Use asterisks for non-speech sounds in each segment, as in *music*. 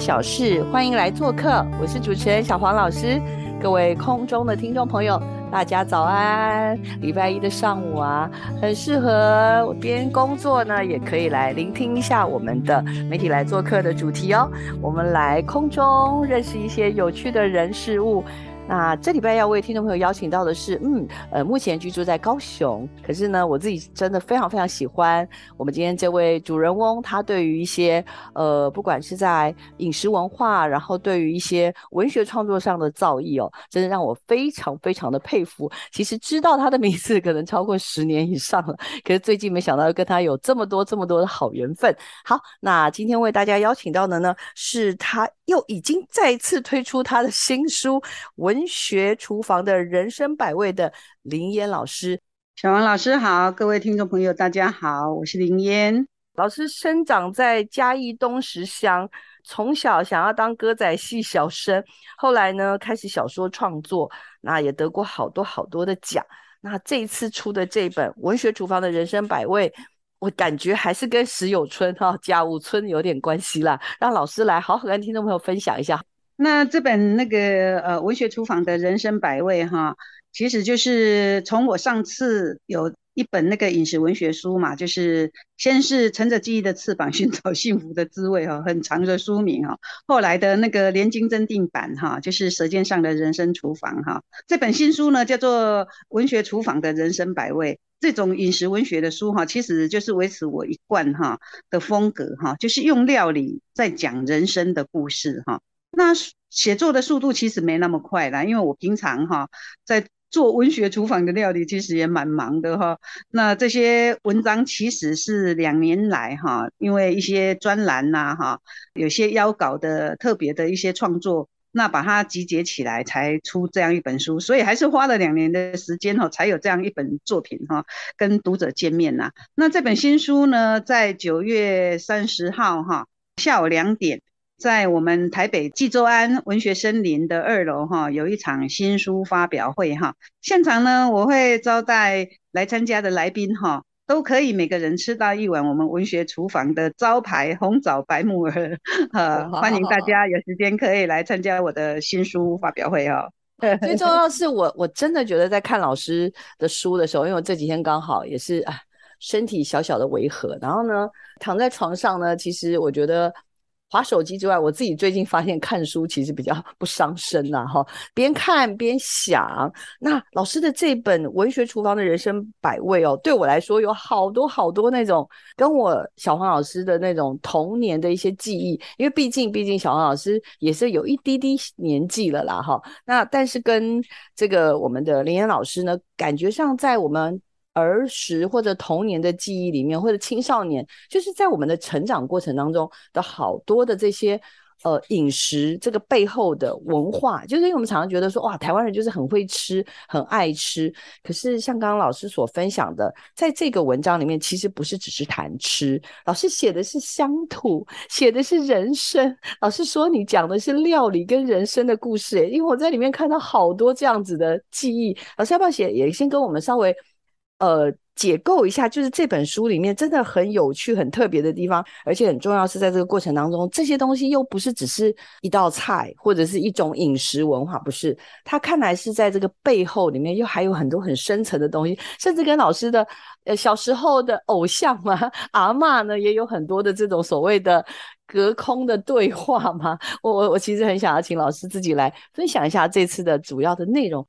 小事，欢迎来做客，我是主持人小黄老师。各位空中的听众朋友，大家早安！礼拜一的上午啊，很适合边工作呢，也可以来聆听一下我们的媒体来做客的主题哦。我们来空中认识一些有趣的人事物。那这礼拜要为听众朋友邀请到的是，嗯，呃，目前居住在高雄，可是呢，我自己真的非常非常喜欢我们今天这位主人翁，他对于一些呃，不管是在饮食文化，然后对于一些文学创作上的造诣哦，真的让我非常非常的佩服。其实知道他的名字可能超过十年以上了，可是最近没想到跟他有这么多这么多的好缘分。好，那今天为大家邀请到的呢，是他又已经再次推出他的新书《文学厨房的人生百味》的林嫣老师。小王老师好，各位听众朋友大家好，我是林嫣。老师生长在嘉义东石乡，从小想要当歌仔戏小生，后来呢开始小说创作，那也得过好多好多的奖。那这一次出的这本《文学厨房的人生百味》，我感觉还是跟石友春哈家务村有点关系啦。让老师来好好跟听众朋友分享一下。那这本那个呃文学厨房的人生百味哈，其实就是从我上次有一本那个饮食文学书嘛，就是先是乘着记忆的翅膀寻找幸福的滋味哈，很长的书名哈。后来的那个连经增订版哈，就是舌尖上的人生厨房哈。这本新书呢叫做文学厨房的人生百味。这种饮食文学的书哈，其实就是维持我一贯哈的风格哈，就是用料理在讲人生的故事哈。那写作的速度其实没那么快啦，因为我平常哈在做文学厨房的料理，其实也蛮忙的哈。那这些文章其实是两年来哈，因为一些专栏呐哈，有些邀稿的特别的一些创作，那把它集结起来才出这样一本书，所以还是花了两年的时间哈，才有这样一本作品哈，跟读者见面呐。那这本新书呢，在九月三十号哈下午两点。在我们台北济州安文学森林的二楼哈，有一场新书发表会哈。现场呢，我会招待来参加的来宾哈，都可以每个人吃到一碗我们文学厨房的招牌红枣白木耳。呃，欢迎大家有时间可以来参加我的新书发表会哦。*laughs* 最重要是我我真的觉得在看老师的书的时候，因为我这几天刚好也是啊身体小小的违和，然后呢躺在床上呢，其实我觉得。划手机之外，我自己最近发现看书其实比较不伤身呐，哈，边看边想。那老师的这本《文学厨房的人生百味》哦，对我来说有好多好多那种跟我小黄老师的那种童年的一些记忆，因为毕竟毕竟小黄老师也是有一滴滴年纪了啦，哈。那但是跟这个我们的林岩老师呢，感觉上在我们。儿时或者童年的记忆里面，或者青少年，就是在我们的成长过程当中的好多的这些呃饮食这个背后的文化，就是因为我们常常觉得说哇，台湾人就是很会吃，很爱吃。可是像刚刚老师所分享的，在这个文章里面，其实不是只是谈吃，老师写的是乡土，写的是人生。老师说你讲的是料理跟人生的故事，因为我在里面看到好多这样子的记忆。老师要不要写？也先跟我们稍微。呃，解构一下，就是这本书里面真的很有趣、很特别的地方，而且很重要是在这个过程当中，这些东西又不是只是一道菜或者是一种饮食文化，不是？它看来是在这个背后里面又还有很多很深层的东西，甚至跟老师的呃小时候的偶像嘛，*laughs* 阿妈呢也有很多的这种所谓的隔空的对话嘛。我我我其实很想要请老师自己来分享一下这次的主要的内容。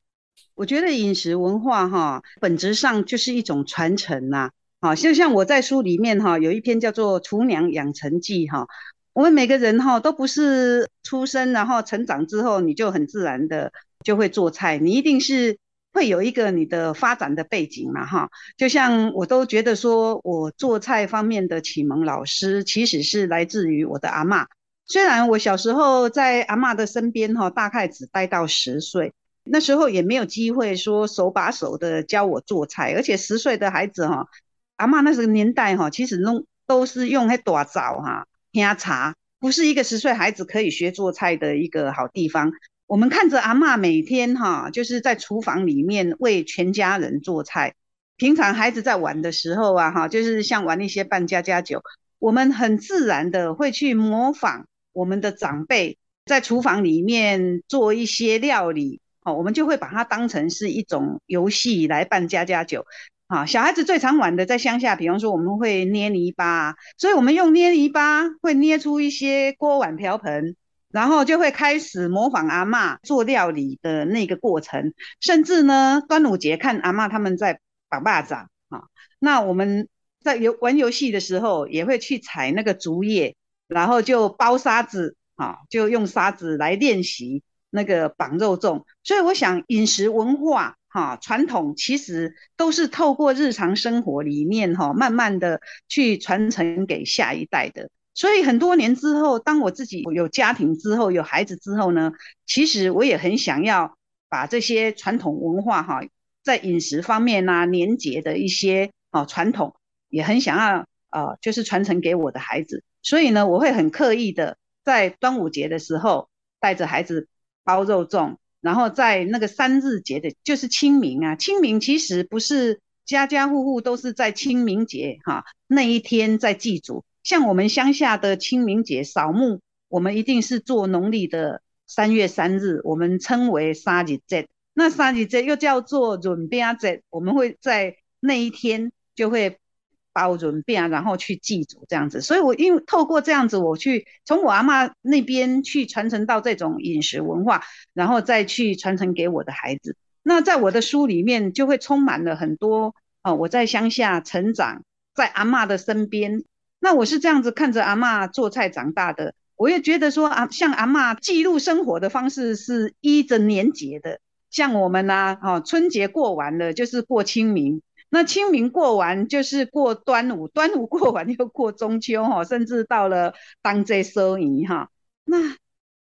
我觉得饮食文化哈，本质上就是一种传承呐。好，就像我在书里面哈，有一篇叫做《厨娘养成记》哈，我们每个人哈都不是出生然后成长之后你就很自然的就会做菜，你一定是会有一个你的发展的背景嘛哈。就像我都觉得说我做菜方面的启蒙老师其实是来自于我的阿妈。虽然我小时候在阿妈的身边哈，大概只待到十岁，那时候也没有机会说手把手的教我做菜，而且十岁的孩子哈，阿妈那时候年代哈，其实弄都是用那大灶哈。喝茶不是一个十岁孩子可以学做菜的一个好地方。我们看着阿妈每天哈，就是在厨房里面为全家人做菜。平常孩子在玩的时候啊，哈，就是像玩一些扮家家酒，我们很自然的会去模仿我们的长辈在厨房里面做一些料理，哦，我们就会把它当成是一种游戏来扮家家酒。啊，小孩子最常玩的在乡下，比方说我们会捏泥巴，所以我们用捏泥巴会捏出一些锅碗瓢盆，然后就会开始模仿阿妈做料理的那个过程，甚至呢，端午节看阿妈他们在绑蚂蚱啊，那我们在游玩游戏的时候也会去采那个竹叶，然后就包沙子啊，就用沙子来练习那个绑肉粽，所以我想饮食文化。哈，传统其实都是透过日常生活里面哈，慢慢的去传承给下一代的。所以很多年之后，当我自己有家庭之后，有孩子之后呢，其实我也很想要把这些传统文化哈，在饮食方面呐，年节的一些啊传统，也很想要啊，就是传承给我的孩子。所以呢，我会很刻意的在端午节的时候带着孩子包肉粽。然后在那个三日节的，就是清明啊。清明其实不是家家户户都是在清明节哈那一天在祭祖。像我们乡下的清明节扫墓，我们一定是做农历的三月三日，我们称为三日节。那三日节又叫做闰边节，我们会在那一天就会。包准备啊，然后去祭祖这样子，所以我因为透过这样子，我去从我阿妈那边去传承到这种饮食文化，然后再去传承给我的孩子。那在我的书里面就会充满了很多啊，我在乡下成长，在阿妈的身边，那我是这样子看着阿妈做菜长大的。我也觉得说啊，像阿妈记录生活的方式是依着年节的，像我们呢，啊，春节过完了就是过清明。那清明过完就是过端午，端午过完又过中秋哈，甚至到了当这收银哈，那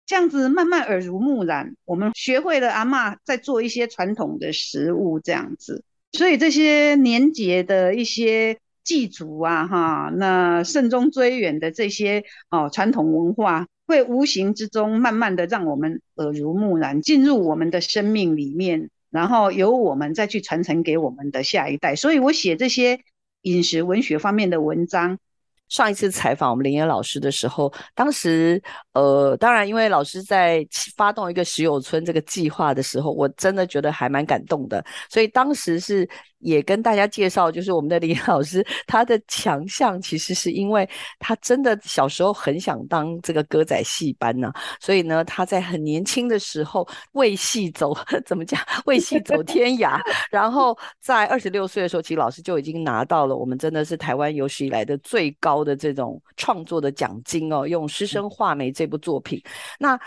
这样子慢慢耳濡目染，我们学会了阿妈在做一些传统的食物这样子，所以这些年节的一些祭祖啊哈，那慎终追远的这些哦传统文化，会无形之中慢慢的让我们耳濡目染，进入我们的生命里面。然后由我们再去传承给我们的下一代，所以我写这些饮食文学方面的文章。上一次采访我们林岩老师的时候，当时呃，当然因为老师在发动一个石友村这个计划的时候，我真的觉得还蛮感动的，所以当时是。也跟大家介绍，就是我们的林老师，他的强项其实是因为他真的小时候很想当这个歌仔戏班呢，所以呢，他在很年轻的时候为戏走，*laughs* 怎么讲？为戏走天涯。然后在二十六岁的时候，其实老师就已经拿到了我们真的是台湾有史以来的最高的这种创作的奖金哦，用《师生画眉》这部作品，那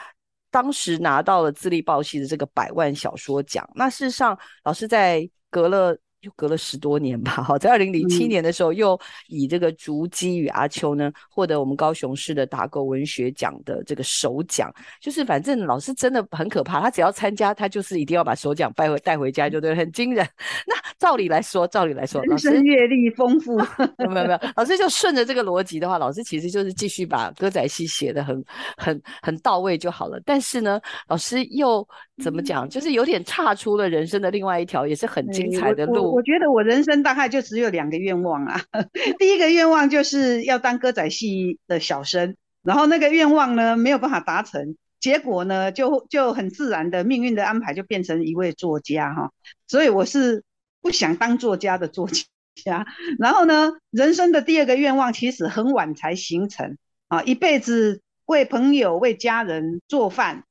当时拿到了自立报系的这个百万小说奖。那事实上，老师在隔了。又隔了十多年吧，好，在二零零七年的时候，又以这个《竹鸡与阿秋》呢，获得我们高雄市的打狗文学奖的这个首奖。就是反正老师真的很可怕，他只要参加，他就是一定要把首奖带回带回家，就对，很惊人。*laughs* 那照理来说，照理来说，老师阅历丰富，*laughs* 没有没有，老师就顺着这个逻辑的话，老师其实就是继续把歌仔戏写的很很很到位就好了。但是呢，老师又怎么讲，就是有点岔出了人生的另外一条，也是很精彩的路。我觉得我人生大概就只有两个愿望啊。*laughs* 第一个愿望就是要当歌仔戏的小生，然后那个愿望呢没有办法达成，结果呢就就很自然的命运的安排就变成一位作家哈。所以我是不想当作家的作家。然后呢，人生的第二个愿望其实很晚才形成啊，一辈子为朋友为家人做饭，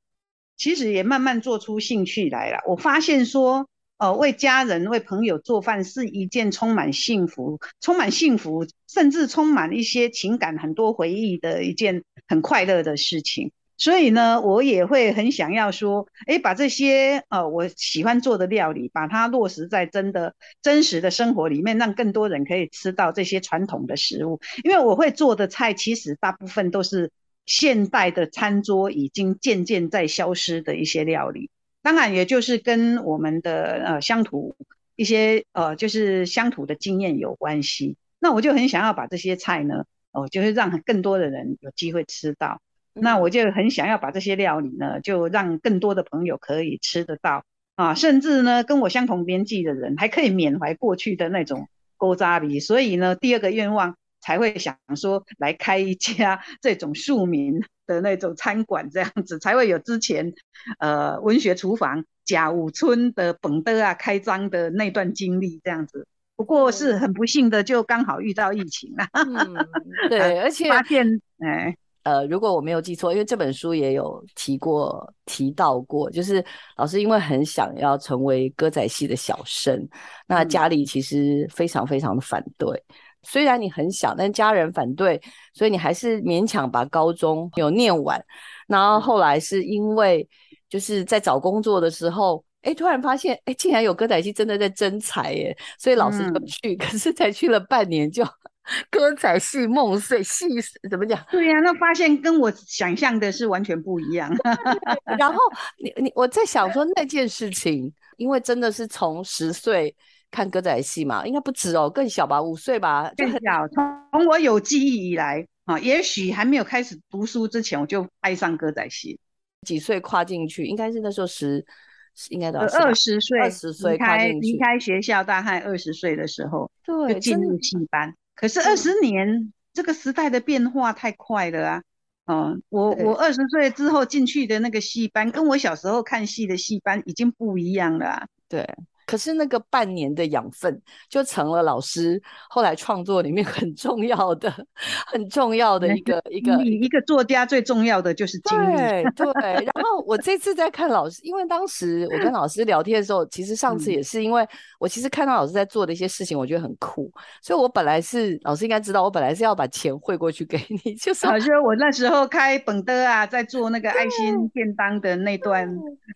其实也慢慢做出兴趣来了。我发现说。呃，为家人、为朋友做饭是一件充满幸福、充满幸福，甚至充满一些情感、很多回忆的一件很快乐的事情。所以呢，我也会很想要说，哎，把这些呃我喜欢做的料理，把它落实在真的真实的生活里面，让更多人可以吃到这些传统的食物。因为我会做的菜，其实大部分都是现代的餐桌已经渐渐在消失的一些料理。当然，也就是跟我们的呃乡土一些呃就是乡土的经验有关系。那我就很想要把这些菜呢，哦，就是让更多的人有机会吃到。那我就很想要把这些料理呢，就让更多的朋友可以吃得到啊，甚至呢跟我相同年纪的人还可以缅怀过去的那种勾扎比。所以呢，第二个愿望才会想说来开一家 *laughs* 这种庶民。的那种餐馆这样子才会有之前，呃，文学厨房甲午村的本德啊开张的那段经历这样子。不过是很不幸的，就刚好遇到疫情了。嗯，对，*laughs* 而且发现，哎，呃，如果我没有记错，因为这本书也有提过提到过，就是老师因为很想要成为歌仔戏的小生，那家里其实非常非常的反对。虽然你很小，但家人反对，所以你还是勉强把高中有念完。然后后来是因为就是在找工作的时候，哎，突然发现，哎，竟然有歌仔戏真的在征才耶，所以老师就去。*laughs* 可是才去了半年，就 *laughs* 歌仔戏梦碎，戏怎么讲？对呀，那发现跟我想象的是完全不一样。然后你你我在想说那件事情，因为真的是从十岁。看歌仔戏嘛，应该不止哦，更小吧，五岁吧，更小。从我有记忆以来啊，也许还没有开始读书之前，我就爱上歌仔戏。几岁跨进去？应该是那时候十，应该到二十岁，二十岁离开离开学校，大概二十岁的时候，对，就进入戏班。可是二十年，这个时代的变化太快了啊！嗯，我我二十岁之后进去的那个戏班，跟我小时候看戏的戏班已经不一样了。对。可是那个半年的养分，就成了老师后来创作里面 *laughs* 很重要的、很重要的一个一个。一个作家最重要的就是经历。对。然后我这次在看老师，因为当时我跟老师聊天的时候，其实上次也是因为我其实看到老师在做的一些事情，我觉得很酷，所以我本来是老师应该知道，我本来是要把钱汇过去给你，*laughs* 就是好像我那时候开本的啊，在做那个爱心便当的那段，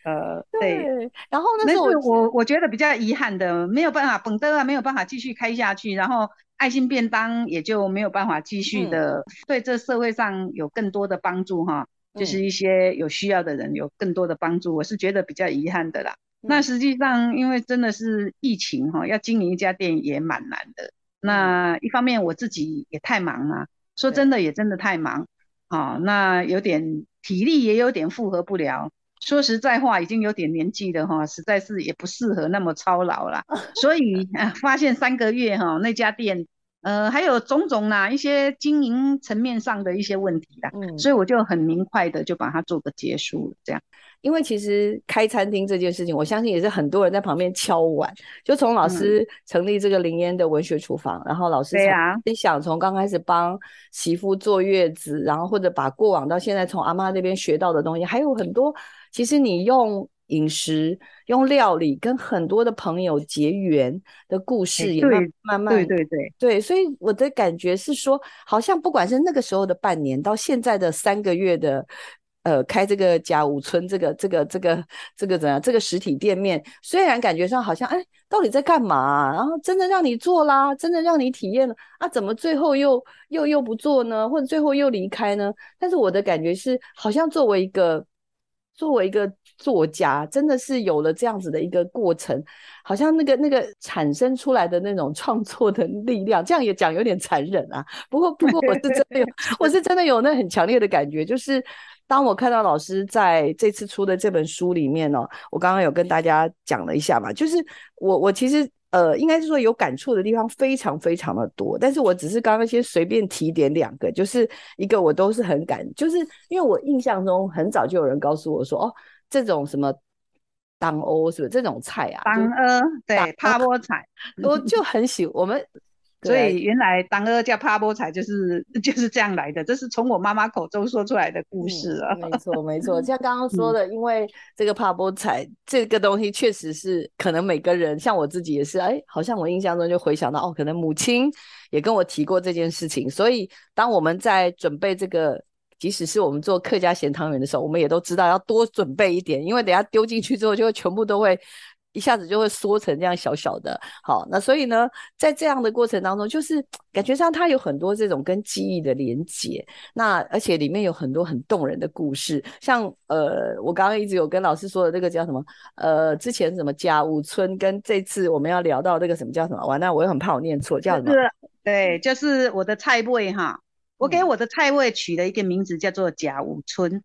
呃，对。然后那时候我我觉得比较。较遗憾的，没有办法，本德啊没有办法继续开下去，然后爱心便当也就没有办法继续的对这社会上有更多的帮助哈，就是一些有需要的人有更多的帮助，我是觉得比较遗憾的啦。那实际上因为真的是疫情哈，要经营一家店也蛮难的。那一方面我自己也太忙了，说真的也真的太忙啊，那有点体力也有点负荷不了。说实在话，已经有点年纪了哈，实在是也不适合那么操劳了。*laughs* 所以啊，发现三个月哈，那家店呃还有种种啦一些经营层面上的一些问题啦，嗯，所以我就很明快的就把它做个结束了。这样，因为其实开餐厅这件事情，我相信也是很多人在旁边敲碗。就从老师成立这个林烟的文学厨房，然后老师你想从刚开始帮媳妇坐月子，然后或者把过往到现在从阿妈那边学到的东西，还有很多。其实你用饮食、用料理跟很多的朋友结缘的故事，也慢慢慢对对对对，所以我的感觉是说，好像不管是那个时候的半年，到现在的三个月的，呃，开这个甲午村这个这个这个这个怎样？这个实体店面，虽然感觉上好像哎，到底在干嘛？然后真的让你做啦，真的让你体验了啊？怎么最后又又又不做呢？或者最后又离开呢？但是我的感觉是，好像作为一个。作为一个作家，真的是有了这样子的一个过程，好像那个那个产生出来的那种创作的力量，这样也讲有点残忍啊。不过不过我是真的有，*laughs* 我是真的有那很强烈的感觉，就是当我看到老师在这次出的这本书里面哦，我刚刚有跟大家讲了一下嘛，就是我我其实。呃，应该是说有感触的地方非常非常的多，但是我只是刚刚先随便提点两个，就是一个我都是很感，就是因为我印象中很早就有人告诉我说，哦，这种什么当欧是不是这种菜啊？当欧对，趴波菜，我就很喜我们所以原来当阿叫帕波菜就是 *laughs* 就是这样来的，这是从我妈妈口中说出来的故事啊。没错，*laughs* 没错，像刚刚说的，因为这个帕波菜这个东西确实是可能每个人，像我自己也是，哎，好像我印象中就回想到哦，可能母亲也跟我提过这件事情，所以当我们在准备这个。即使是我们做客家咸汤圆的时候，我们也都知道要多准备一点，因为等下丢进去之后，就会全部都会一下子就会缩成这样小小的。好，那所以呢，在这样的过程当中，就是 *tsk* 感觉上它有很多这种跟记忆的连接。那而且里面有很多很动人的故事，像呃，我刚刚一直有跟老师说的那个叫什么？呃，之前什么家务村，跟这次我们要聊到那个什么叫什么？完了，我又很怕我念错，叫什么？对，就是我的菜味哈。我给我的菜味取了一个名字，叫做甲午村。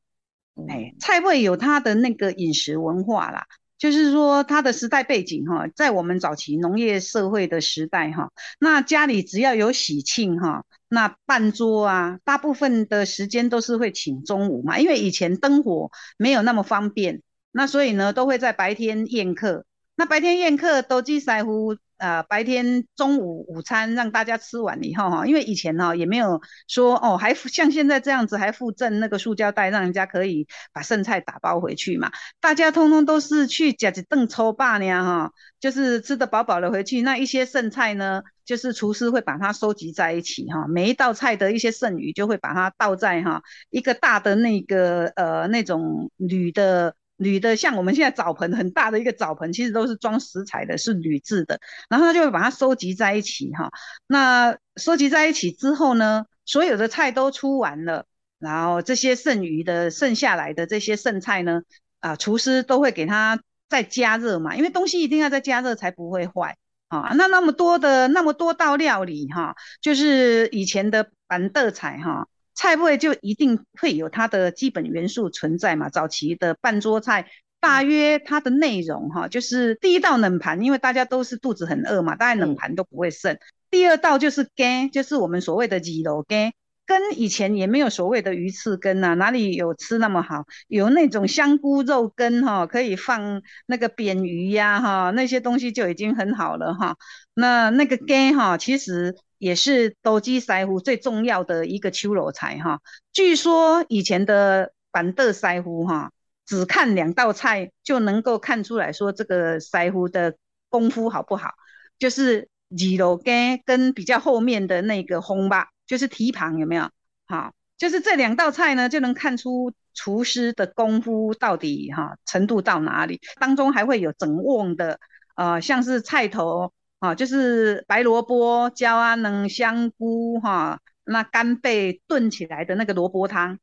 哎，菜味有它的那个饮食文化啦，就是说它的时代背景哈，在我们早期农业社会的时代哈，那家里只要有喜庆哈，那办桌啊，大部分的时间都是会请中午嘛，因为以前灯火没有那么方便，那所以呢都会在白天宴客。那白天宴客都去腮乎。呃，白天中午午餐让大家吃完以后哈，因为以前哈也没有说哦，还像现在这样子还附赠那个塑胶袋，让人家可以把剩菜打包回去嘛。大家通通都是去夹子凳抽罢呢哈，就是吃得饱饱的回去。那一些剩菜呢，就是厨师会把它收集在一起哈，每一道菜的一些剩余就会把它倒在哈一个大的那个呃那种铝的。铝的，像我们现在澡盆很大的一个澡盆，其实都是装食材的，是铝制的。然后他就会把它收集在一起，哈。那收集在一起之后呢，所有的菜都出完了，然后这些剩余的、剩下来的这些剩菜呢，啊，厨师都会给它再加热嘛，因为东西一定要再加热才不会坏啊。那那么多的那么多道料理，哈，就是以前的板凳菜，哈。菜味就一定会有它的基本元素存在嘛？早期的半桌菜，大约它的内容哈，就是第一道冷盘，因为大家都是肚子很饿嘛，大概冷盘都不会剩。第二道就是羹，就是我们所谓的鸡肉羹，跟以前也没有所谓的鱼翅根呐，哪里有吃那么好？有那种香菇肉根哈，可以放那个扁鱼呀哈，那些东西就已经很好了哈。那那个根哈，其实。也是斗鸡腮胡最重要的一个秋罗菜哈。据说以前的板凳腮胡哈，只看两道菜就能够看出来说这个腮胡的功夫好不好。就是鸡肉羹跟比较后面的那个红吧，就是蹄膀有没有？好，就是这两道菜呢，就能看出厨师的功夫到底哈程度到哪里。当中还会有整瓮的，呃，像是菜头。啊，就是白萝卜、椒啊、冷香菇哈，那干贝炖起来的那个萝卜汤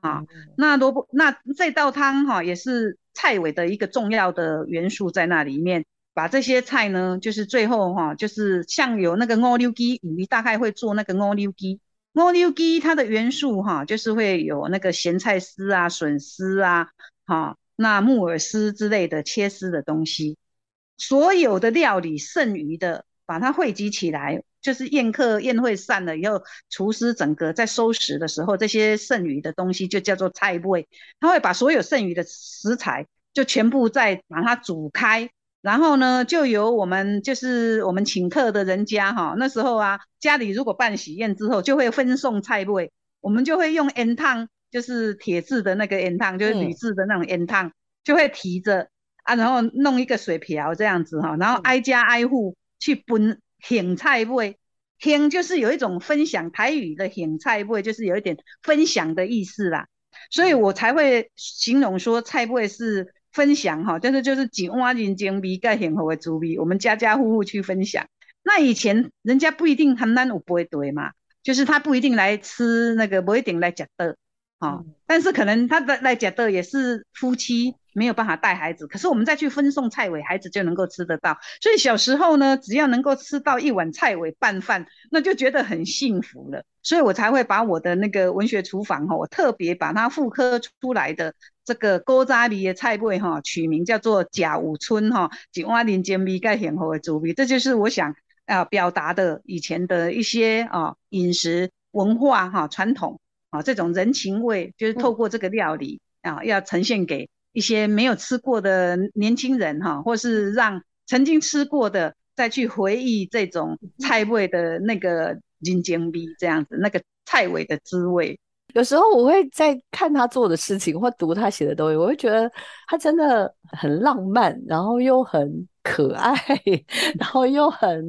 啊，那萝卜那这道汤哈也是菜尾的一个重要的元素在那里面。把这些菜呢，就是最后哈，就是像有那个乌溜鸡，鱼大概会做那个乌溜鸡。乌溜鸡它的元素哈，就是会有那个咸菜丝啊、笋丝啊，哈，那木耳丝之类的切丝的东西。所有的料理剩余的，把它汇集起来，就是宴客宴会散了以后，厨师整个在收拾的时候，这些剩余的东西就叫做菜味。他会把所有剩余的食材就全部再把它煮开，然后呢，就由我们就是我们请客的人家哈，那时候啊，家里如果办喜宴之后，就会分送菜味，我们就会用烟烫，就是铁质的那个烟烫，就是铝制的那种烟烫，就会提着。啊，然后弄一个水瓢这样子哈，然后挨家挨户去分享菜味，享就是有一种分享台语的享菜味，就是有一点分享的意思啦，所以我才会形容说菜味是分享哈，但是就是几碗人精味盖很好的滋味，我们家家户户去分享。那以前人家不一定很难有不会对嘛，就是他不一定来吃那个，不一定来吃的，哈，但是可能他的来吃的也是夫妻。没有办法带孩子，可是我们再去分送菜尾，孩子就能够吃得到。所以小时候呢，只要能够吃到一碗菜尾拌饭，那就觉得很幸福了。所以我才会把我的那个文学厨房哈，我特别把它复刻出来的这个锅渣里的菜尾哈，取名叫做甲午村哈，井蛙林煎米盖很好的主味，这就是我想啊表达的以前的一些啊饮食文化哈传统啊这种人情味，就是透过这个料理啊要呈现给。一些没有吃过的年轻人哈，或是让曾经吃过的再去回忆这种菜味的那个人间味，这样子那个菜味的滋味。有时候我会在看他做的事情或读他写的东西，我会觉得他真的很浪漫，然后又很可爱，*laughs* 然后又很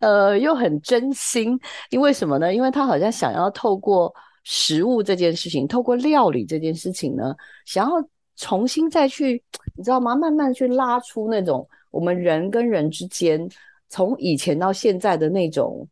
呃又很真心。因为什么呢？因为他好像想要透过食物这件事情，透过料理这件事情呢，想要重新再去，*tsk* 你知道吗？慢慢去拉出那种我们人跟人之间，从以前到现在的那种，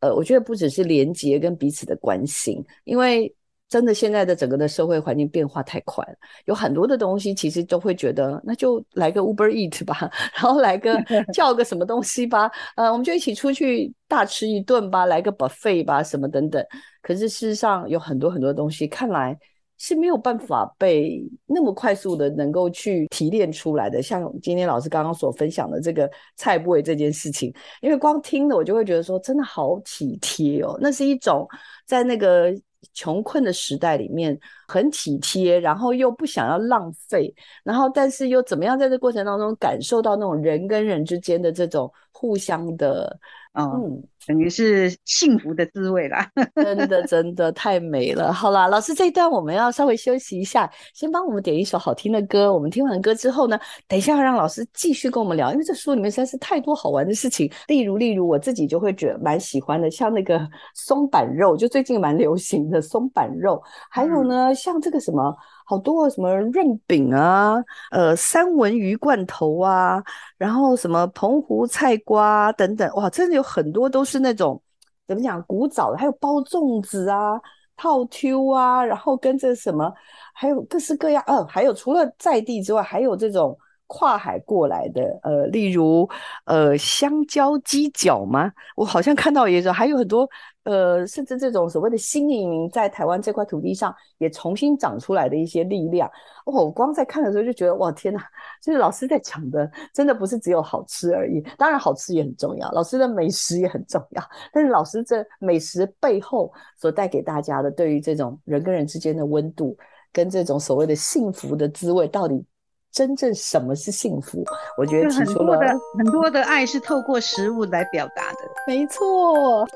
呃，我觉得不只是连接跟彼此的关心，因为。真的，现在的整个的社会环境变化太快了，有很多的东西其实都会觉得，那就来个 Uber Eat 吧，*laughs* 然后来个 *laughs* 叫个什么东西吧，呃，我们就一起出去大吃一顿吧，来个 buffet 吧，什么等等。可是事实上有很多很多东西，看来是没有办法被那么快速的能够去提炼出来的。像今天老师刚刚所分享的这个菜不为这件事情，因为光听了我就会觉得说，真的好体贴哦，那是一种在那个。穷困的时代里面很体贴，然后又不想要浪费，然后但是又怎么样在这过程当中感受到那种人跟人之间的这种互相的。嗯，等于是幸福的滋味啦，*laughs* 真的真的太美了。好啦，老师这一段我们要稍微休息一下，先帮我们点一首好听的歌。我们听完歌之后呢，等一下要让老师继续跟我们聊，因为这书里面实在是太多好玩的事情。例如，例如我自己就会觉得蛮喜欢的，像那个松板肉，就最近蛮流行的松板肉，还有呢，像这个什么。好多什么润饼啊，呃，三文鱼罐头啊，然后什么澎湖菜瓜等等，哇，真的有很多都是是那种怎么讲古早的，还有包粽子啊、套秋啊，然后跟着什么，还有各式各样，呃，还有除了在地之外，还有这种跨海过来的，呃，例如呃香蕉鸡脚吗？我好像看到也是，还有很多。呃，甚至这种所谓的新移民在台湾这块土地上也重新长出来的一些力量，我光在看的时候就觉得，哇，天哪！就是老师在讲的，真的不是只有好吃而已。当然，好吃也很重要，老师的美食也很重要。但是，老师这美食背后所带给大家的，对于这种人跟人之间的温度，跟这种所谓的幸福的滋味，到底真正什么是幸福？我觉得提出了很多的爱是透过食物来表达的。没错。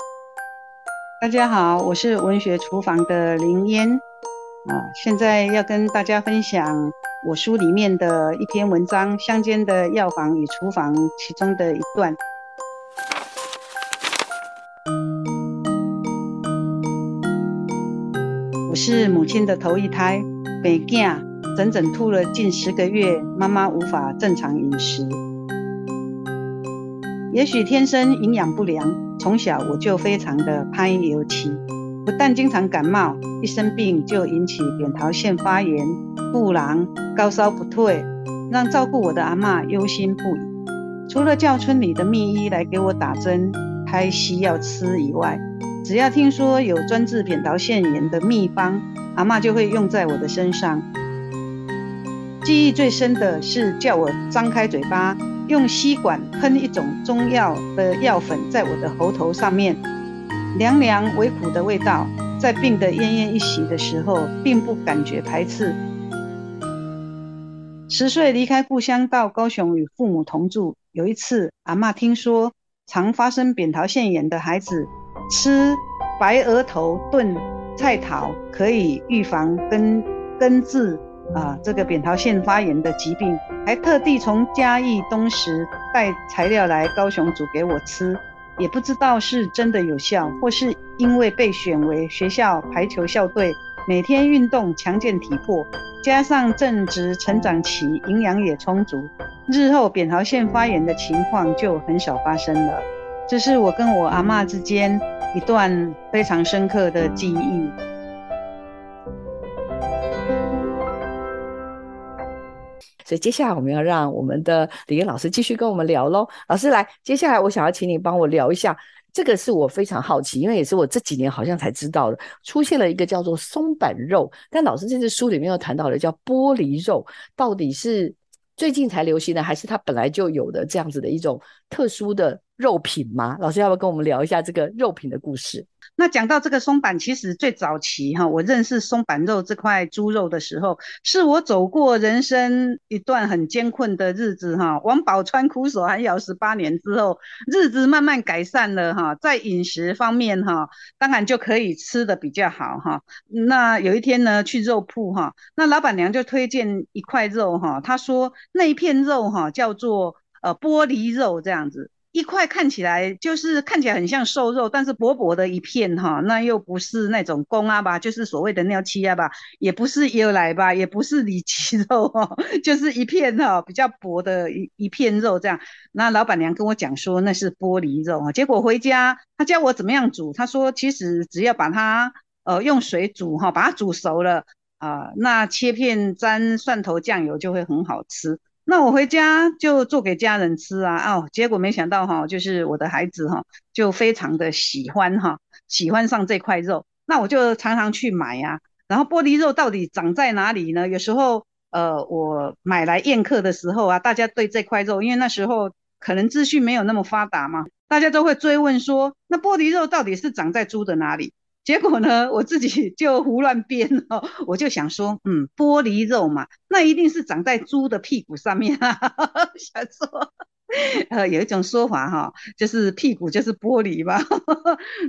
大家好，我是文学厨房的林嫣啊，现在要跟大家分享我书里面的一篇文章《乡间的药房与厨房》其中的一段。我是母亲的头一胎，北囝整整吐了近十个月，妈妈无法正常饮食。也许天生营养不良，从小我就非常的怕油漆，不但经常感冒，一生病就引起扁桃腺发炎、布囊、高烧不退，让照顾我的阿妈忧心不已。除了叫村里的秘医来给我打针、开西药吃以外，只要听说有专治扁桃腺炎的秘方，阿妈就会用在我的身上。记忆最深的是叫我张开嘴巴。用吸管喷一种中药的药粉在我的喉头上面，凉凉微苦的味道，在病得奄奄一息的时候，并不感觉排斥。十岁离开故乡到高雄与父母同住，有一次阿妈听说常发生扁桃腺炎的孩子吃白额头炖菜桃可以预防根根治。啊，这个扁桃腺发炎的疾病，还特地从嘉义东石带材料来高雄煮给我吃，也不知道是真的有效，或是因为被选为学校排球校队，每天运动强健体魄，加上正值成长期，营养也充足，日后扁桃腺发炎的情况就很少发生了。这是我跟我阿妈之间一段非常深刻的记忆。所以接下来我们要让我们的李岩老师继续跟我们聊喽。老师来，接下来我想要请你帮我聊一下，这个是我非常好奇，因为也是我这几年好像才知道的，出现了一个叫做松板肉，但老师这次书里面又谈到了叫玻璃肉，到底是最近才流行的，还是它本来就有的这样子的一种特殊的肉品吗？老师要不要跟我们聊一下这个肉品的故事？那讲到这个松板，其实最早期哈，我认识松板肉这块猪肉的时候，是我走过人生一段很艰困的日子哈。王宝钏苦守寒窑十八年之后，日子慢慢改善了哈，在饮食方面哈，当然就可以吃的比较好哈。那有一天呢，去肉铺哈，那老板娘就推荐一块肉哈，她说那一片肉哈叫做呃玻璃肉这样子。一块看起来就是看起来很像瘦肉，但是薄薄的一片哈，那又不是那种公啊吧，就是所谓的尿七啊吧，也不是油来吧，也不是里脊肉哦，*laughs* 就是一片哈比较薄的一一片肉这样。那老板娘跟我讲说那是玻璃肉啊，结果回家他教我怎么样煮，他说其实只要把它呃用水煮哈，把它煮熟了啊，那切片沾蒜头酱油就会很好吃。那我回家就做给家人吃啊，哦，结果没想到哈，就是我的孩子哈，就非常的喜欢哈，喜欢上这块肉。那我就常常去买呀。然后玻璃肉到底长在哪里呢？有时候呃，我买来宴客的时候啊，大家对这块肉，因为那时候可能资讯没有那么发达嘛，大家都会追问说，那玻璃肉到底是长在猪的哪里？结果呢，我自己就胡乱编哦，*laughs* 我就想说，嗯，玻璃肉嘛，那一定是长在猪的屁股上面啊。*laughs* 想说，*laughs* 呃，有一种说法哈，就是屁股就是玻璃吧。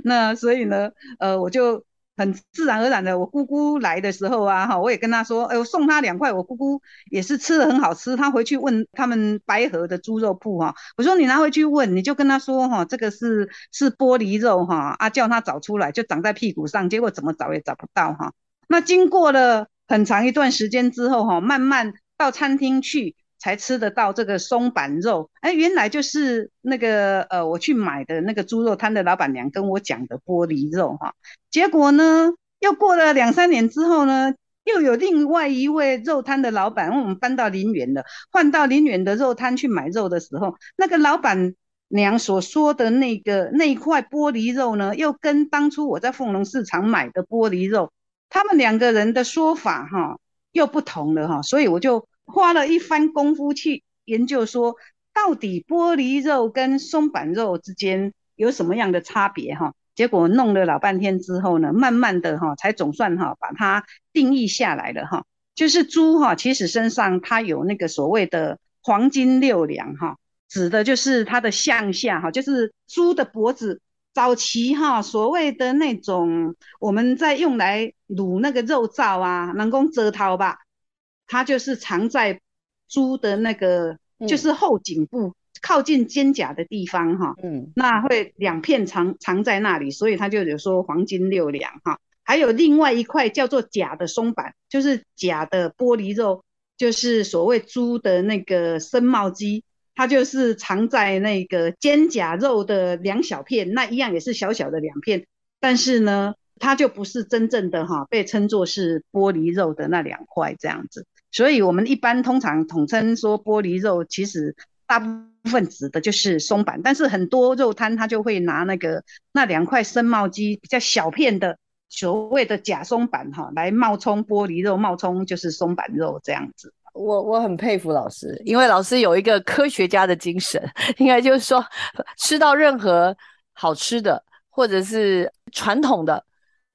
那所以呢，呃，我就。很自然而然的，我姑姑来的时候啊，哈，我也跟她说，哎，我送她两块。我姑姑也是吃的很好吃，她回去问他们白河的猪肉铺哈，我说你拿回去问，你就跟她说哈，这个是是玻璃肉哈，啊，叫她找出来，就长在屁股上，结果怎么找也找不到哈。那经过了很长一段时间之后哈，慢慢到餐厅去。才吃得到这个松板肉，哎，原来就是那个呃，我去买的那个猪肉摊的老板娘跟我讲的玻璃肉哈。结果呢，又过了两三年之后呢，又有另外一位肉摊的老板，我们搬到林园了，换到林园的肉摊去买肉的时候，那个老板娘所说的那个那一块玻璃肉呢，又跟当初我在凤龙市场买的玻璃肉，他们两个人的说法哈又不同了哈，所以我就。花了一番功夫去研究，说到底玻璃肉跟松板肉之间有什么样的差别哈？结果弄了老半天之后呢，慢慢的哈，才总算哈把它定义下来了哈。就是猪哈，其实身上它有那个所谓的黄金六两哈，指的就是它的向下哈，就是猪的脖子早期哈，所谓的那种我们在用来卤那个肉燥啊，能够折掏吧。它就是藏在猪的那个，就是后颈部靠近肩胛的地方哈，嗯，那会两片藏藏在那里，所以它就有说黄金六两哈。还有另外一块叫做假的松板，就是假的玻璃肉，就是所谓猪的那个生帽肌，它就是藏在那个肩胛肉的两小片，那一样也是小小的两片，但是呢，它就不是真正的哈，被称作是玻璃肉的那两块这样子。所以，我们一般通常统称说玻璃肉，其实大部分指的就是松板，但是很多肉摊他就会拿那个那两块生冒鸡比较小片的所谓的假松板哈，来冒充玻璃肉，冒充就是松板肉这样子。我我很佩服老师，因为老师有一个科学家的精神，应该就是说吃到任何好吃的或者是传统的，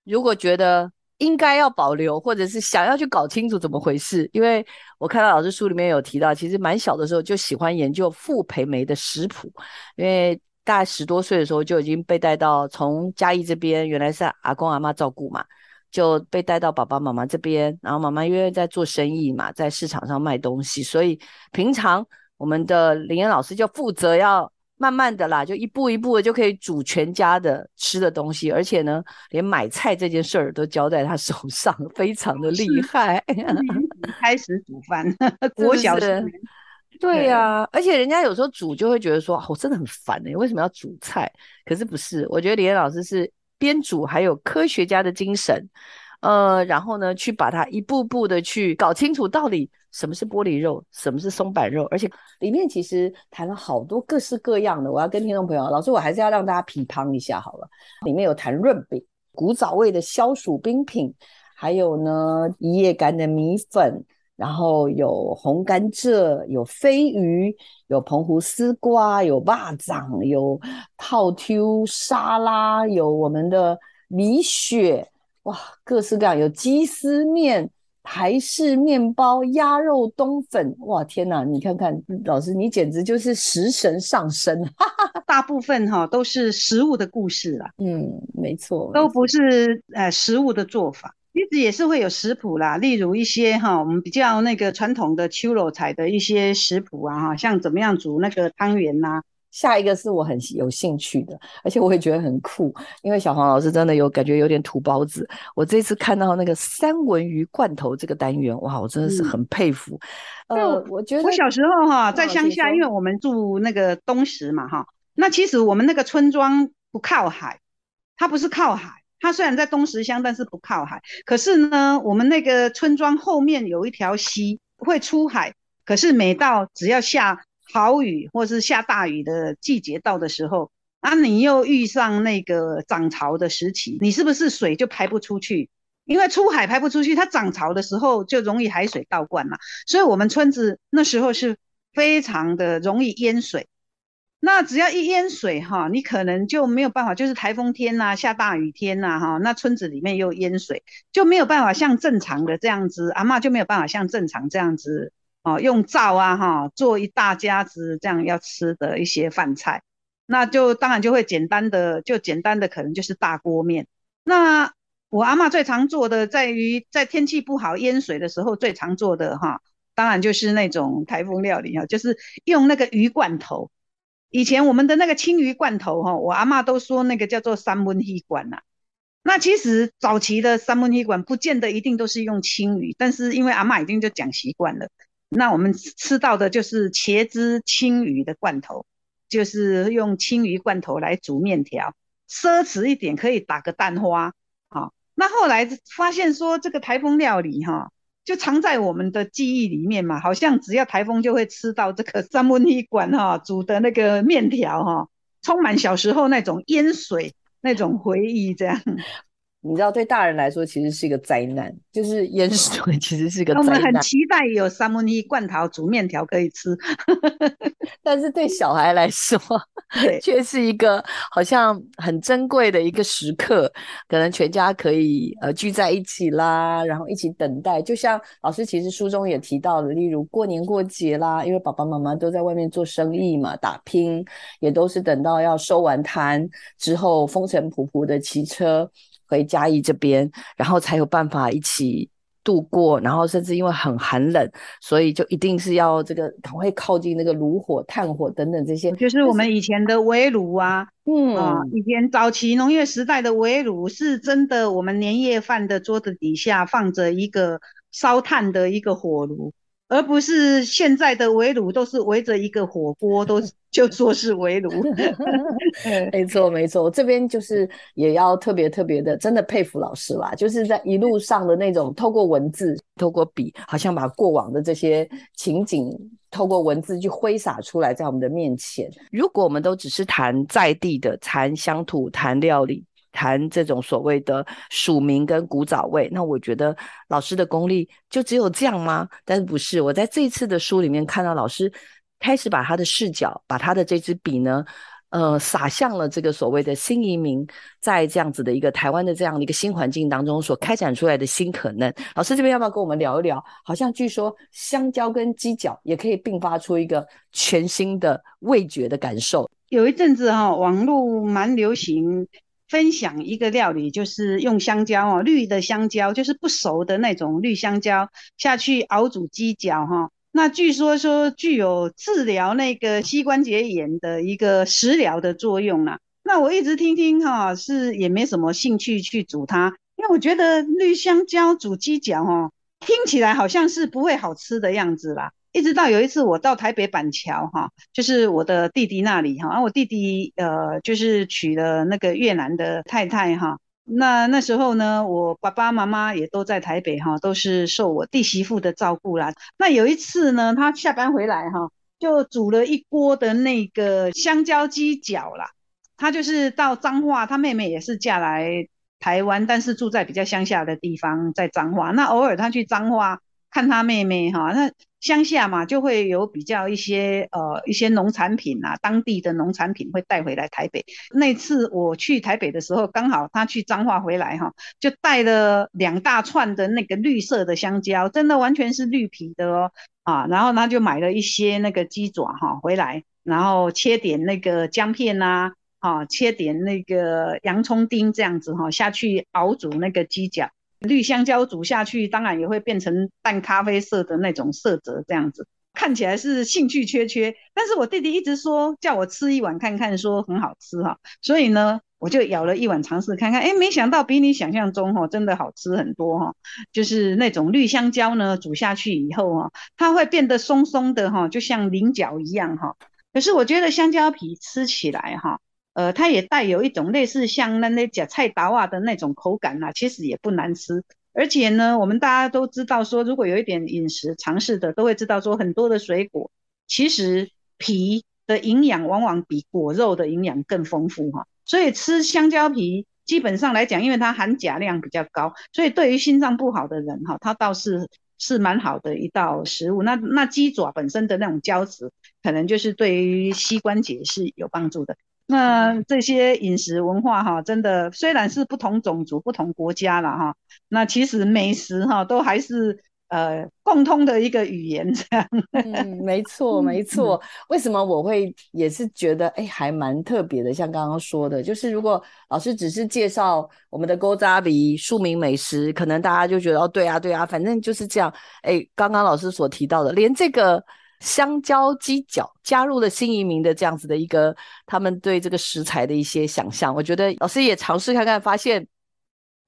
如果觉得。应该要保留，或者是想要去搞清楚怎么回事。因为我看到老师书里面有提到，其实蛮小的时候就喜欢研究傅培梅的食谱，因为大概十多岁的时候就已经被带到从嘉义这边，原来是阿公阿妈照顾嘛，就被带到爸爸妈妈这边，然后妈妈因为在做生意嘛，在市场上卖东西，所以平常我们的林岩老师就负责要。慢慢的啦，就一步一步的就可以煮全家的吃的东西，而且呢，连买菜这件事儿都交在他手上，非常的厉害。开始煮饭，*laughs* 国小的，对呀，而且人家有时候煮就会觉得说，我真的很烦哎，为什么要煮菜？可是不是，我觉得李岩老师是边煮还有科学家的精神。呃，然后呢，去把它一步步的去搞清楚，到底什么是玻璃肉，什么是松板肉，而且里面其实谈了好多各式各样的。我要跟听众朋友，老师，我还是要让大家批判一下好了。里面有谈润饼、古早味的消暑冰品，还有呢一夜干的米粉，然后有红甘蔗，有飞鱼，有澎湖丝瓜，有蚂蚱，有套 Q 沙拉，有我们的米雪，哇，各式各样，有鸡丝面。台式面包、鸭肉冬粉，哇天哪！你看看老师，你简直就是食神上身。*laughs* 大部分哈都是食物的故事啦，嗯，没错，都不是呃食物的做法，其实也是会有食谱啦。例如一些哈我们比较那个传统的秋肉菜的一些食谱啊，哈，像怎么样煮那个汤圆呐。下一个是我很有兴趣的，而且我也觉得很酷，因为小黄老师真的有感觉有点土包子。我这次看到那个三文鱼罐头这个单元，哇，我真的是很佩服。呃，我觉得我小时候哈在乡下，因为我们住那个东石嘛哈，那其实我们那个村庄不靠海，它不是靠海，它虽然在东石乡，但是不靠海。可是呢，我们那个村庄后面有一条溪会出海，可是每到只要下。好雨或是下大雨的季节到的时候，啊，你又遇上那个涨潮的时期，你是不是水就排不出去？因为出海排不出去，它涨潮的时候就容易海水倒灌嘛。所以，我们村子那时候是非常的容易淹水。那只要一淹水哈，你可能就没有办法，就是台风天呐、下大雨天呐哈，那村子里面又淹水，就没有办法像正常的这样子，阿妈就没有办法像正常这样子。哦，用灶啊，哈，做一大家子这样要吃的一些饭菜，那就当然就会简单的，就简单的可能就是大锅面。那我阿妈最常做的，在于在天气不好淹水的时候最常做的哈，当然就是那种台风料理哈，就是用那个鱼罐头。以前我们的那个青鱼罐头哈，我阿妈都说那个叫做三文鱼罐呐。那其实早期的三文鱼罐不见得一定都是用青鱼，但是因为阿妈已经就讲习惯了。那我们吃到的就是茄汁青鱼的罐头，就是用青鱼罐头来煮面条，奢侈一点可以打个蛋花。好，那后来发现说这个台风料理哈，就藏在我们的记忆里面嘛，好像只要台风就会吃到这个 *laughs* 三文鱼罐哈煮的那个面条哈，充满小时候那种淹水那种回忆这样。你知道，对大人来说其实是一个灾难，就是淹水其实是个灾难。我们很期待有三文鱼罐头煮面条可以吃，但是对小孩来说，*laughs* 却是一个好像很珍贵的一个时刻，可能全家可以呃聚在一起啦，然后一起等待。就像老师其实书中也提到的，例如过年过节啦，因为爸爸妈妈都在外面做生意嘛，打拼，也都是等到要收完摊之后，风尘仆仆的骑车。回嘉义这边，然后才有办法一起度过，然后甚至因为很寒冷，所以就一定是要这个赶快靠近那个炉火、炭火等等这些，就是我们以前的围炉啊，嗯啊，以前早期农业时代的围炉是真的，我们年夜饭的桌子底下放着一个烧炭的一个火炉。而不是现在的围炉都是围着一个火锅，都就说是围炉。*laughs* 没错没错，这边就是也要特别特别的，真的佩服老师啦，就是在一路上的那种透过文字、透过笔，好像把过往的这些情景透过文字去挥洒出来在我们的面前。如果我们都只是谈在地的、谈乡土、谈料理。谈这种所谓的署名跟古早味，那我觉得老师的功力就只有这样吗？但是不是？我在这次的书里面看到老师开始把他的视角，把他的这支笔呢，呃，撒向了这个所谓的新移民在这样子的一个台湾的这样的一个新环境当中所开展出来的新可能。老师这边要不要跟我们聊一聊？好像据说香蕉跟鸡脚也可以并发出一个全新的味觉的感受。有一阵子哈，网络蛮流行。分享一个料理，就是用香蕉哦，绿的香蕉，就是不熟的那种绿香蕉下去熬煮鸡脚哈。那据说说具有治疗那个膝关节炎的一个食疗的作用啦。那我一直听听哈，是也没什么兴趣去煮它，因为我觉得绿香蕉煮鸡脚哈，听起来好像是不会好吃的样子啦。一直到有一次我到台北板桥哈，就是我的弟弟那里哈，然后我弟弟呃就是娶了那个越南的太太哈，那那时候呢，我爸爸妈妈也都在台北哈，都是受我弟媳妇的照顾啦。那有一次呢，他下班回来哈，就煮了一锅的那个香蕉鸡脚啦。他就是到彰化，他妹妹也是嫁来台湾，但是住在比较乡下的地方，在彰化。那偶尔他去彰化。看他妹妹哈，那乡下嘛就会有比较一些呃一些农产品啊，当地的农产品会带回来台北。那次我去台北的时候，刚好他去彰化回来哈，就带了两大串的那个绿色的香蕉，真的完全是绿皮的哦啊，然后他就买了一些那个鸡爪哈回来，然后切点那个姜片呐。啊，切点那个洋葱丁这样子哈，下去熬煮那个鸡脚，绿香蕉煮下去，当然也会变成淡咖啡色的那种色泽，这样子看起来是兴趣缺缺。但是我弟弟一直说叫我吃一碗看看，说很好吃哈，所以呢，我就舀了一碗尝试看看，哎，没想到比你想象中哈，真的好吃很多哈。就是那种绿香蕉呢，煮下去以后哈，它会变得松松的哈，就像菱角一样哈。可是我觉得香蕉皮吃起来哈。呃，它也带有一种类似像那那假菜达瓦的那种口感呐，其实也不难吃。而且呢，我们大家都知道说，如果有一点饮食尝试的，都会知道说，很多的水果其实皮的营养往往比果肉的营养更丰富哈。所以吃香蕉皮，基本上来讲，因为它含钾量比较高，所以对于心脏不好的人哈，它倒是是蛮好的一道食物。那那鸡爪本身的那种胶质，可能就是对于膝关节是有帮助的。那这些饮食文化哈，真的虽然是不同种族、不同国家了哈，那其实美食哈都还是呃共通的一个语言这样。嗯，没错没错。为什么我会也是觉得哎还蛮特别的？像刚刚说的，就是如果老师只是介绍我们的勾扎比庶民美食，可能大家就觉得哦对啊对啊，反正就是这样。哎，刚刚老师所提到的，连这个。香蕉鸡脚加入了新移民的这样子的一个，他们对这个食材的一些想象，我觉得老师也尝试看看，发现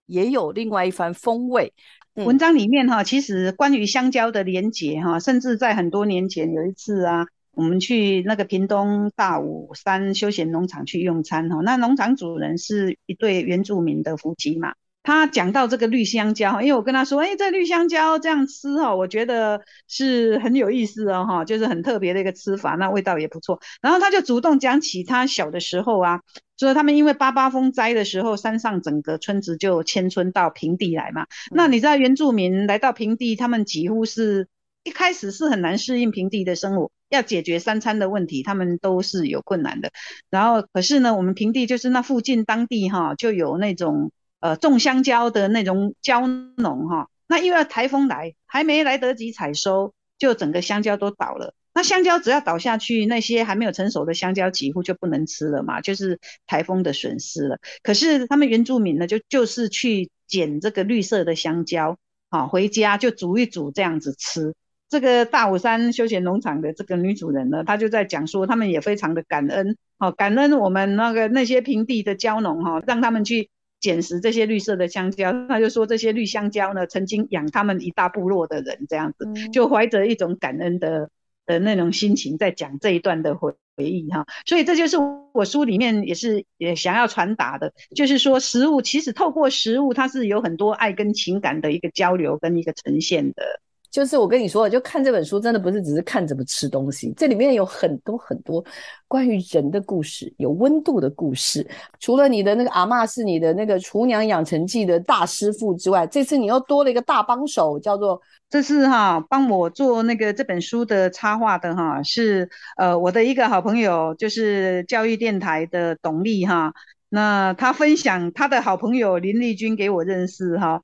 也有另外一番风味。文章里面哈，其实关于香蕉的连结哈，甚至在很多年前有一次啊，我们去那个屏东大武山休闲农场去用餐哈，那农场主人是一对原住民的夫妻嘛。他讲到这个绿香蕉，因为我跟他说，哎，这绿香蕉这样吃哈，我觉得是很有意思哦，哈，就是很特别的一个吃法，那味道也不错。然后他就主动讲起他小的时候啊，说他们因为八八风灾的时候，山上整个村子就迁村到平地来嘛。那你知道原住民来到平地，他们几乎是一开始是很难适应平地的生活，要解决三餐的问题，他们都是有困难的。然后可是呢，我们平地就是那附近当地哈，就有那种。呃，种香蕉的那种蕉农哈，那因为台风来，还没来得及采收，就整个香蕉都倒了。那香蕉只要倒下去，那些还没有成熟的香蕉几乎就不能吃了嘛，就是台风的损失了。可是他们原住民呢，就就是去捡这个绿色的香蕉，啊回家就煮一煮这样子吃。这个大武山休闲农场的这个女主人呢，她就在讲说，他们也非常的感恩，好感恩我们那个那些平地的蕉农哈，让他们去。捡拾这些绿色的香蕉，他就说这些绿香蕉呢，曾经养他们一大部落的人，这样子就怀着一种感恩的的那种心情在讲这一段的回回忆哈。所以这就是我书里面也是也想要传达的，就是说食物其实透过食物，它是有很多爱跟情感的一个交流跟一个呈现的。就是我跟你说，就看这本书，真的不是只是看怎么吃东西，这里面有很多很多关于人的故事，有温度的故事。除了你的那个阿妈是你的那个厨娘养成记的大师傅之外，这次你又多了一个大帮手，叫做这是哈帮我做那个这本书的插画的哈，是呃我的一个好朋友，就是教育电台的董丽哈，那他分享他的好朋友林丽君给我认识哈。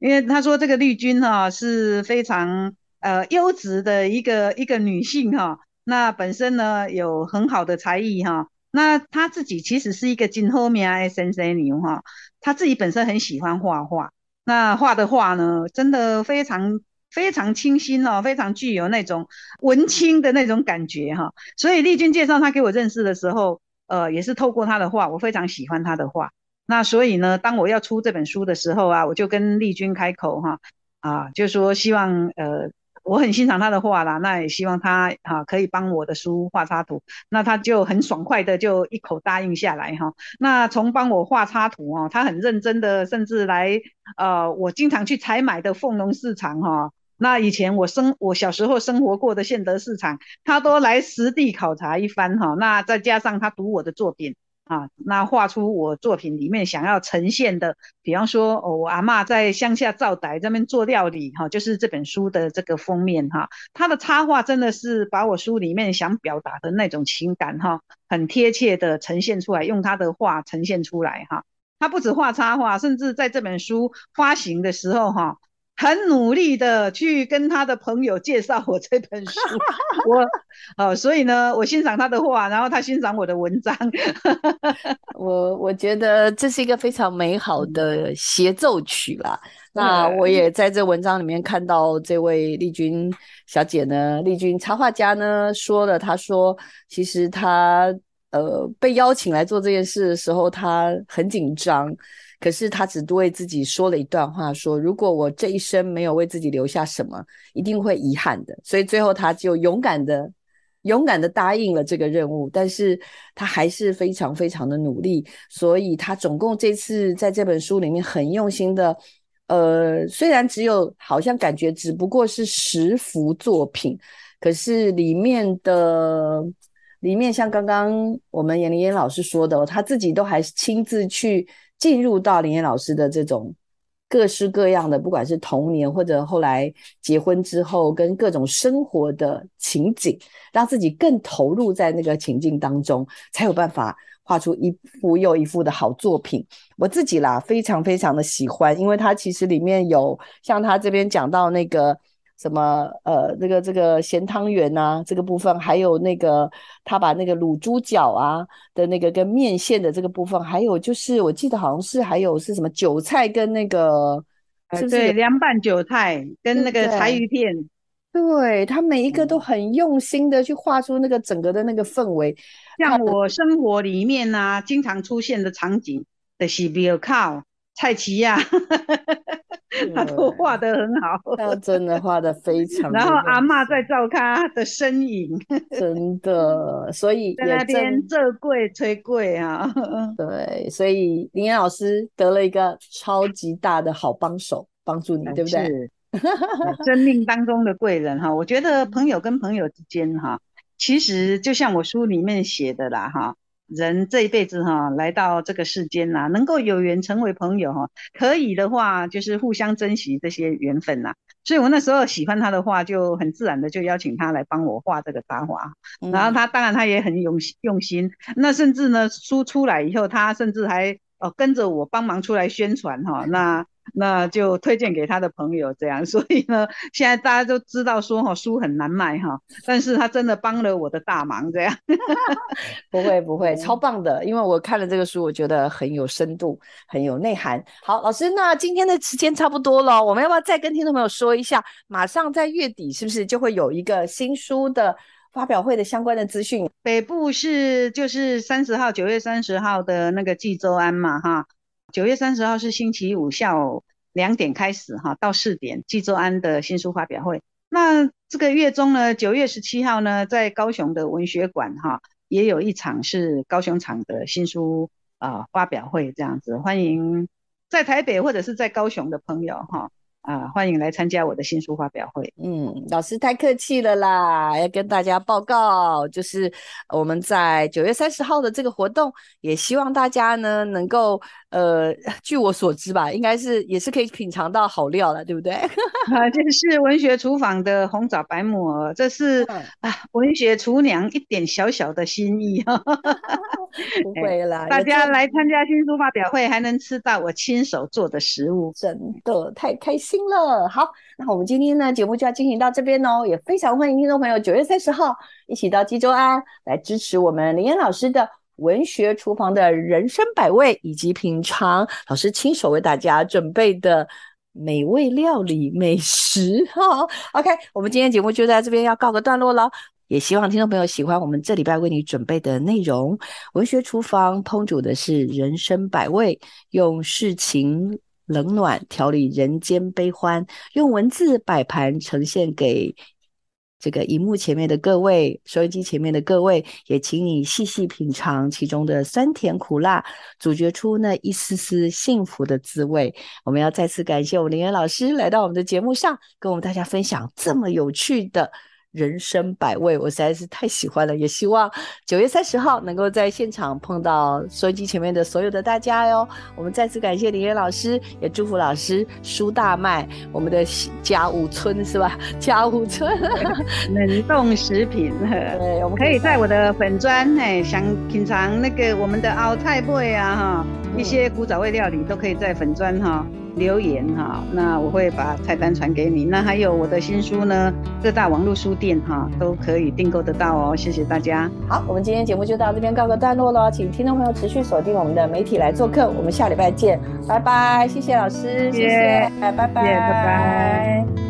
因为他说这个丽君哈是非常呃优质的一个一个女性哈，那本身呢有很好的才艺哈，那她自己其实是一个金后面爱生生女哈，她自己本身很喜欢画画，那画的画呢真的非常非常清新哦，非常具有那种文青的那种感觉哈，所以丽君介绍她给我认识的时候，呃也是透过她的画，我非常喜欢她的画。那所以呢，当我要出这本书的时候啊，我就跟丽君开口哈，啊，就说希望呃，我很欣赏他的画啦，那也希望他哈可以帮我的书画插图，那他就很爽快的就一口答应下来哈。那从帮我画插图哦，他很认真的，甚至来呃，我经常去采买的凤农市场哈，那以前我生我小时候生活过的宪德市场，他都来实地考察一番哈。那再加上他读我的作品。啊，那画出我作品里面想要呈现的，比方说，我阿妈在乡下灶台这边做料理，哈，就是这本书的这个封面，哈，他的插画真的是把我书里面想表达的那种情感，哈，很贴切的呈现出来，用他的画呈现出来，哈，他不止画插画，甚至在这本书发行的时候，哈。很努力的去跟他的朋友介绍我这本书，*laughs* 我，哦，所以呢，我欣赏他的画，然后他欣赏我的文章，*laughs* 我我觉得这是一个非常美好的协奏曲啦。那我也在这文章里面看到这位丽君小姐呢，丽君插画家呢说了，她说其实她呃被邀请来做这件事的时候，她很紧张。可是他只为自己说了一段话，说如果我这一生没有为自己留下什么，一定会遗憾的。所以最后他就勇敢的、勇敢的答应了这个任务。但是他还是非常非常的努力，所以他总共这次在这本书里面很用心的，呃，虽然只有好像感觉只不过是十幅作品，可是里面的里面像刚刚我们严玲燕老师说的，他自己都还亲自去。进入到林岩老师的这种各式各样的，不管是童年或者后来结婚之后跟各种生活的情景，让自己更投入在那个情境当中，才有办法画出一幅又一幅的好作品。我自己啦，非常非常的喜欢，因为它其实里面有像他这边讲到那个。什么呃，这个这个咸汤圆呐，这个部分，还有那个他把那个卤猪脚啊的那个跟面线的这个部分，还有就是我记得好像是还有是什么韭菜跟那个，是不是凉拌韭菜跟那个柴鱼片？对他每一个都很用心的去画出那个整个的那个氛围，像我生活里面呢经常出现的场景的是比靠菜奇呀。他都画的很好，*laughs* 他真的画得非常。然后阿妈在照他的身影，*laughs* 真的，所以在那边这柜吹柜啊。对，所以林岩老师得了一个超级大的好帮手，帮助你，对不对？生命当中的贵人哈，我觉得朋友跟朋友之间哈，其实就像我书里面写的啦哈。人这一辈子哈，来到这个世间呐，能够有缘成为朋友哈，可以的话就是互相珍惜这些缘分呐。所以我那时候喜欢他的话，就很自然的就邀请他来帮我画这个插画。然后他当然他也很用用心，那甚至呢书出来以后，他甚至还哦跟着我帮忙出来宣传哈。那那就推荐给他的朋友，这样，所以呢，现在大家都知道说哈，书很难卖哈，但是他真的帮了我的大忙，这样，*laughs* 不会不会，超棒的，因为我看了这个书，我觉得很有深度，很有内涵。好，老师，那今天的时间差不多了，我们要不要再跟听众朋友说一下，马上在月底是不是就会有一个新书的发表会的相关的资讯？北部是就是三十号，九月三十号的那个冀州安嘛，哈。九月三十号是星期五下午两点开始哈，到四点，冀州安的新书发表会。那这个月中呢，九月十七号呢，在高雄的文学馆哈，也有一场是高雄场的新书啊发表会，这样子，欢迎在台北或者是在高雄的朋友哈。啊，欢迎来参加我的新书发表会。嗯，老师太客气了啦，要跟大家报告，就是我们在九月三十号的这个活动，也希望大家呢能够，呃，据我所知吧，应该是也是可以品尝到好料了，对不对？*laughs* 啊，这是文学厨房的红枣白木耳，这是啊，文学厨娘一点小小的心意哈。*laughs* 不会啦，大家来参加新书发表会，还能吃到我亲手做的食物，真的太开心了。好，那我们今天呢节目就要进行到这边哦，也非常欢迎听众朋友九月三十号一起到济州安来支持我们林岩老师的文学厨房的人生百味，以及品尝老师亲手为大家准备的美味料理美食。哈，OK，我们今天节目就在这边要告个段落了。也希望听众朋友喜欢我们这礼拜为你准备的内容。文学厨房烹煮的是人生百味，用世情冷暖调理人间悲欢，用文字摆盘呈现给这个荧幕前面的各位、收音机前面的各位，也请你细细品尝其中的酸甜苦辣，咀嚼出那一丝丝幸福的滋味。我们要再次感谢我们林恩老师来到我们的节目上，跟我们大家分享这么有趣的。人生百味，我实在是太喜欢了，也希望九月三十号能够在现场碰到收音机前面的所有的大家哟。我们再次感谢林岩老师，也祝福老师书大卖，我们的家务村是吧？*laughs* 家务村 *laughs* 冷冻食品，*laughs* 对，我们可以在我的粉砖哎，想品尝那个我们的熬菜味啊哈，一些古早味料理都可以在粉砖哈。留言哈，那我会把菜单传给你。那还有我的新书呢，各大网络书店哈都可以订购得到哦。谢谢大家。好，我们今天节目就到这边告个段落喽，请听众朋友持续锁定我们的媒体来做客。我们下礼拜见，拜拜。谢谢老师，谢谢，拜拜，拜拜。